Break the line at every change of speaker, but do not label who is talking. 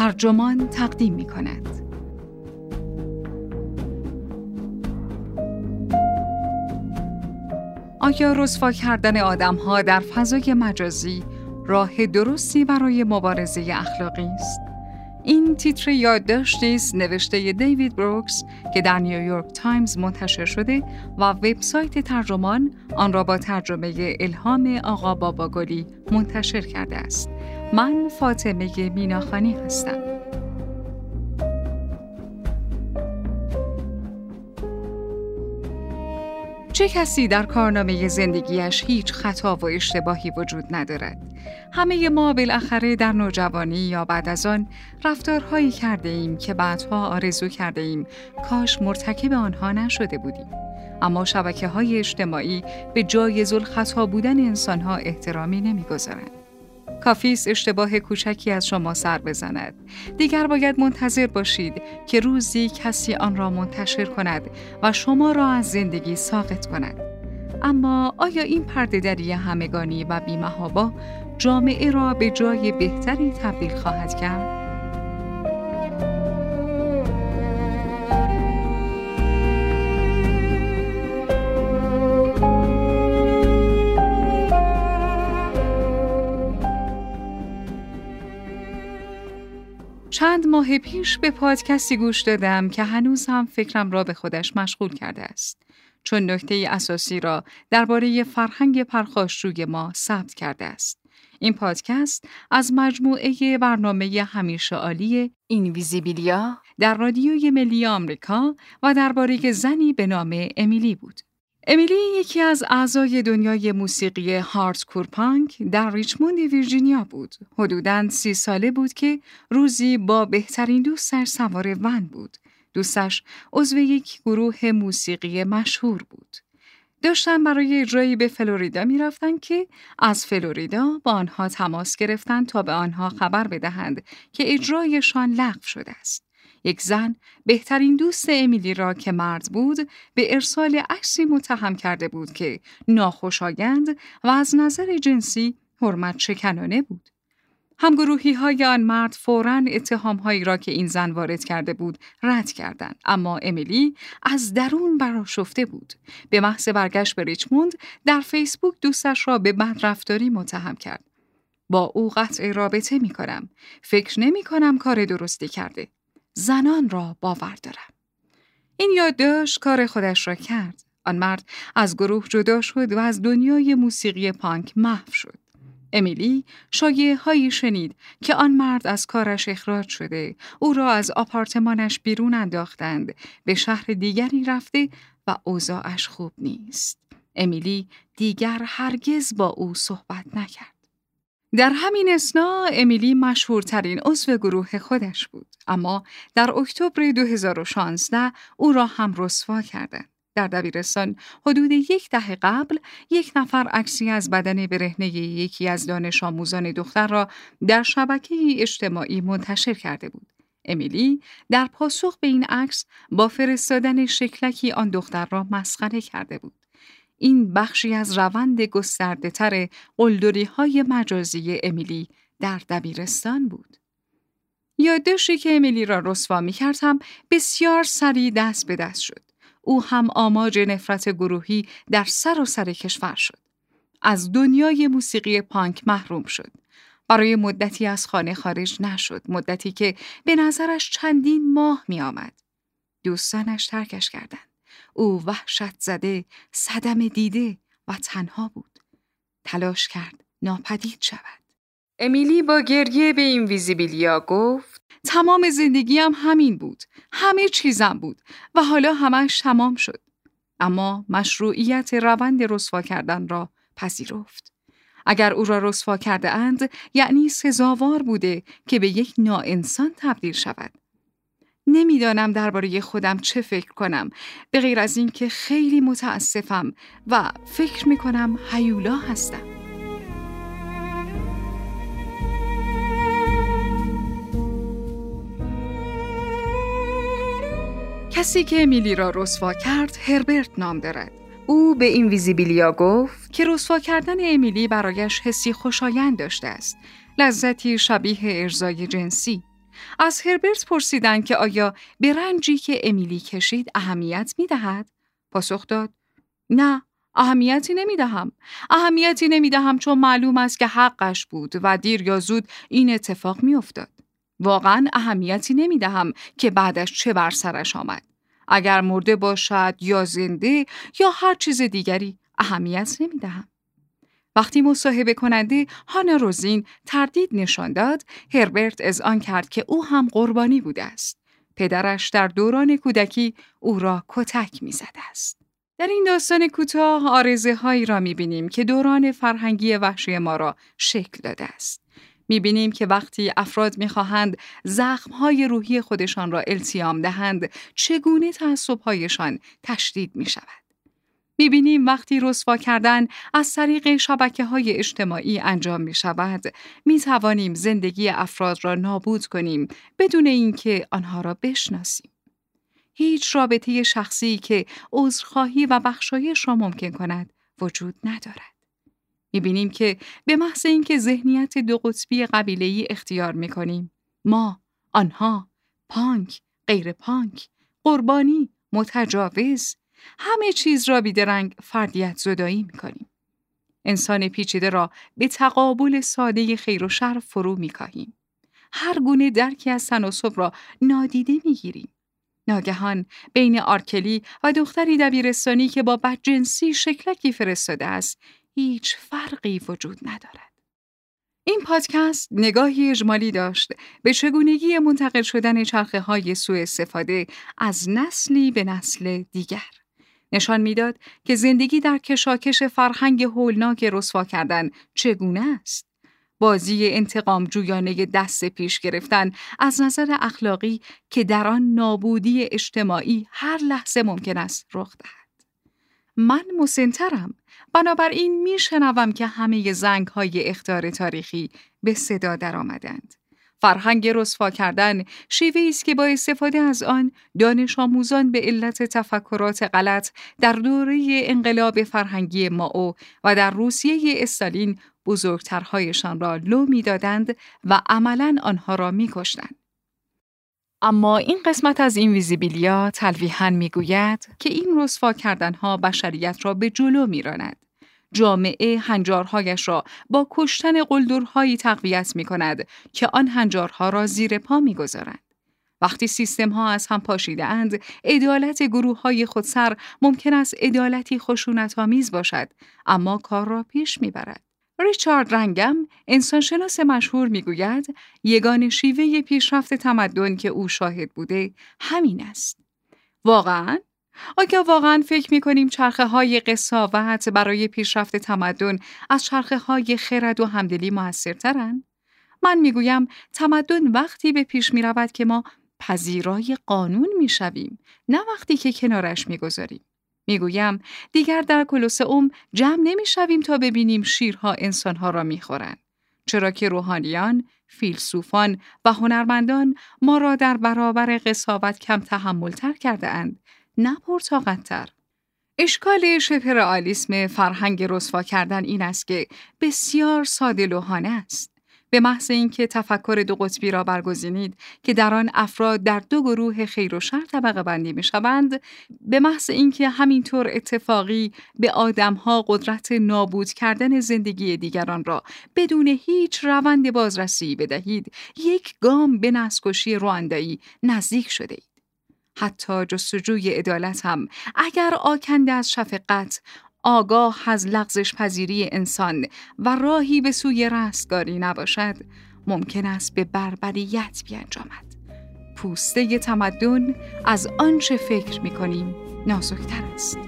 ترجمان تقدیم می کند. آیا رسوا کردن آدم ها در فضای مجازی راه درستی برای مبارزه اخلاقی است؟ این تیتر یادداشتی است نوشته دیوید بروکس که در نیویورک تایمز منتشر شده و وبسایت ترجمان آن را با ترجمه الهام آقا باباگلی منتشر کرده است. من فاطمه میناخانی هستم. چه کسی در کارنامه زندگیش هیچ خطا و اشتباهی وجود ندارد؟ همه ما بالاخره در نوجوانی یا بعد از آن رفتارهایی کرده ایم که بعدها آرزو کرده ایم کاش مرتکب آنها نشده بودیم. اما شبکه های اجتماعی به جای خطا بودن انسانها احترامی نمی‌گذارند. کافیس اشتباه کوچکی از شما سر بزند. دیگر باید منتظر باشید که روزی کسی آن را منتشر کند و شما را از زندگی ساقط کند. اما آیا این پردهدری همگانی و بیمهابا جامعه را به جای بهتری تبدیل خواهد کرد؟ چند ماه پیش به پادکستی گوش دادم که هنوز هم فکرم را به خودش مشغول کرده است. چون نکته اساسی را درباره فرهنگ پرخاشجوی ما ثبت کرده است. این پادکست از مجموعه برنامه همیشه عالی اینویزیبیلیا در رادیوی ملی آمریکا و درباره زنی به نام امیلی بود. امیلی یکی از اعضای دنیای موسیقی هارت پانک در ریچموند ویرجینیا بود. حدوداً سی ساله بود که روزی با بهترین دوستش سوار ون بود. دوستش عضو یک گروه موسیقی مشهور بود. داشتن برای اجرایی به فلوریدا می رفتن که از فلوریدا با آنها تماس گرفتند تا به آنها خبر بدهند که اجرایشان لغو شده است. یک زن بهترین دوست امیلی را که مرد بود به ارسال عکسی متهم کرده بود که ناخوشایند و از نظر جنسی حرمت شکنانه بود. همگروهی های آن مرد فوراً اتهام هایی را که این زن وارد کرده بود رد کردند اما امیلی از درون براشفته بود به محض برگشت به ریچموند در فیسبوک دوستش را به بدرفتاری متهم کرد با او قطع رابطه می کنم. فکر نمی کنم کار درستی کرده. زنان را باور دارم. این یادداشت کار خودش را کرد. آن مرد از گروه جدا شد و از دنیای موسیقی پانک محو شد. امیلی شایعه هایی شنید که آن مرد از کارش اخراج شده، او را از آپارتمانش بیرون انداختند، به شهر دیگری رفته و اوضاعش خوب نیست. امیلی دیگر هرگز با او صحبت نکرد. در همین اسنا امیلی مشهورترین عضو گروه خودش بود اما در اکتبر 2016 او را هم رسوا کردند. در دبیرستان حدود یک دهه قبل یک نفر عکسی از بدن برهنه یکی از دانش آموزان دختر را در شبکه اجتماعی منتشر کرده بود. امیلی در پاسخ به این عکس با فرستادن شکلکی آن دختر را مسخره کرده بود. این بخشی از روند گسترده تر قلدری های مجازی امیلی در دبیرستان بود. یادداشتی که امیلی را رسوا می کردم بسیار سریع دست به دست شد. او هم آماج نفرت گروهی در سر و سر کشور شد. از دنیای موسیقی پانک محروم شد. برای مدتی از خانه خارج نشد. مدتی که به نظرش چندین ماه می آمد. دوستانش ترکش کردند. او وحشت زده، صدم دیده و تنها بود. تلاش کرد ناپدید شود. امیلی با گریه به این ویزیبیلیا گفت تمام زندگیم همین بود. همه چیزم بود و حالا همش تمام شد. اما مشروعیت روند رسوا کردن را پذیرفت. اگر او را رسوا کرده اند یعنی سزاوار بوده که به یک ناانسان تبدیل شود. نمی‌دانم درباره خودم چه فکر کنم به غیر از اینکه خیلی متاسفم و فکر می کنم هیولا هستم. کسی که امیلی را رسوا کرد هربرت نام دارد. او به این ویزیبیلیا گفت که رسوا کردن امیلی برایش حسی خوشایند داشته است. لذتی شبیه ارزای جنسی. از هربرت پرسیدند که آیا به رنجی که امیلی کشید اهمیت می دهد؟ پاسخ داد نه اهمیتی نمی دهم. اهمیتی نمی دهم چون معلوم است که حقش بود و دیر یا زود این اتفاق می افتاد. واقعا اهمیتی نمی دهم که بعدش چه بر سرش آمد. اگر مرده باشد یا زنده یا هر چیز دیگری اهمیت نمی دهم. وقتی مصاحبه کننده هانا روزین تردید نشان داد، هربرت از آن کرد که او هم قربانی بوده است. پدرش در دوران کودکی او را کتک می زده است. در این داستان کوتاه آرزه هایی را می بینیم که دوران فرهنگی وحشی ما را شکل داده است. می بینیم که وقتی افراد می خواهند زخم های روحی خودشان را التیام دهند چگونه تعصب هایشان تشدید می شود. می‌بینیم وقتی رسوا کردن از طریق شبکه های اجتماعی انجام می شود زندگی افراد را نابود کنیم بدون اینکه آنها را بشناسیم. هیچ رابطه شخصی که عذرخواهی و بخشایش را ممکن کند وجود ندارد. می‌بینیم که به محض اینکه ذهنیت دو قطبی قبیله‌ای اختیار می‌کنیم ما، آنها، پانک، غیر پانک، قربانی، متجاوز، همه چیز را بیدرنگ فردیت زدایی می‌کنیم. انسان پیچیده را به تقابل ساده خیر و شر فرو میکاهیم. هر گونه درکی از تناسب را نادیده می‌گیریم. ناگهان بین آرکلی و دختری دبیرستانی که با بدجنسی شکلکی فرستاده است هیچ فرقی وجود ندارد. این پادکست نگاهی اجمالی داشت به چگونگی منتقل شدن چرخه های سوء استفاده از نسلی به نسل دیگر. نشان می‌داد که زندگی در کشاکش فرهنگ هولناک رسوا کردن چگونه است. بازی انتقام جویانه دست پیش گرفتن از نظر اخلاقی که در آن نابودی اجتماعی هر لحظه ممکن است رخ دهد. من مسنترم بنابراین میشنوم که همه زنگ های اختار تاریخی به صدا درآمدند. فرهنگ رسوا کردن شیوه است که با استفاده از آن دانش آموزان به علت تفکرات غلط در دوره انقلاب فرهنگی ماو و در روسیه استالین بزرگترهایشان را لو می‌دادند و عملا آنها را میکشتند. اما این قسمت از این ویزیبیلیا تلویحا می‌گوید که این رسوا کردنها بشریت را به جلو میراند. جامعه هنجارهایش را با کشتن قلدرهایی تقویت می کند که آن هنجارها را زیر پا می گذارند. وقتی سیستم ها از هم پاشیده اند، عدالت گروه های خودسر ممکن است عدالتی خشونت آمیز باشد، اما کار را پیش می برد. ریچارد رنگم انسانشناس مشهور می‌گوید یگان شیوه پیشرفت تمدن که او شاهد بوده همین است. واقعا آیا واقعا فکر می کنیم چرخه های قصاوت برای پیشرفت تمدن از چرخه های خرد و همدلی موثرترند؟ من می‌گویم تمدن وقتی به پیش می رود که ما پذیرای قانون می شویم نه وقتی که کنارش می گذاریم. می‌گویم دیگر در اوم جمع نمی شویم تا ببینیم شیرها انسانها را می خورند. چرا که روحانیان، فیلسوفان و هنرمندان ما را در برابر قصاوت کم تحملتر کرده اند نه پرتاقتتر. اشکال شبه رئالیسم فرهنگ رسوا کردن این است که بسیار ساده لوحانه است. به محض اینکه تفکر دو قطبی را برگزینید که در آن افراد در دو گروه خیر و شر طبقه بندی می شوند، به محض اینکه همینطور اتفاقی به آدمها قدرت نابود کردن زندگی دیگران را بدون هیچ روند بازرسی بدهید، یک گام به نسکشی رواندایی نزدیک شده اید. حتی جستجوی عدالت هم. اگر آکنده از شفقت آگاه از لغزش پذیری انسان و راهی به سوی رستگاری نباشد ممکن است به بربریت بیانجامد. پوسته تمدن از آنچه فکر می کنیم نازکتر است.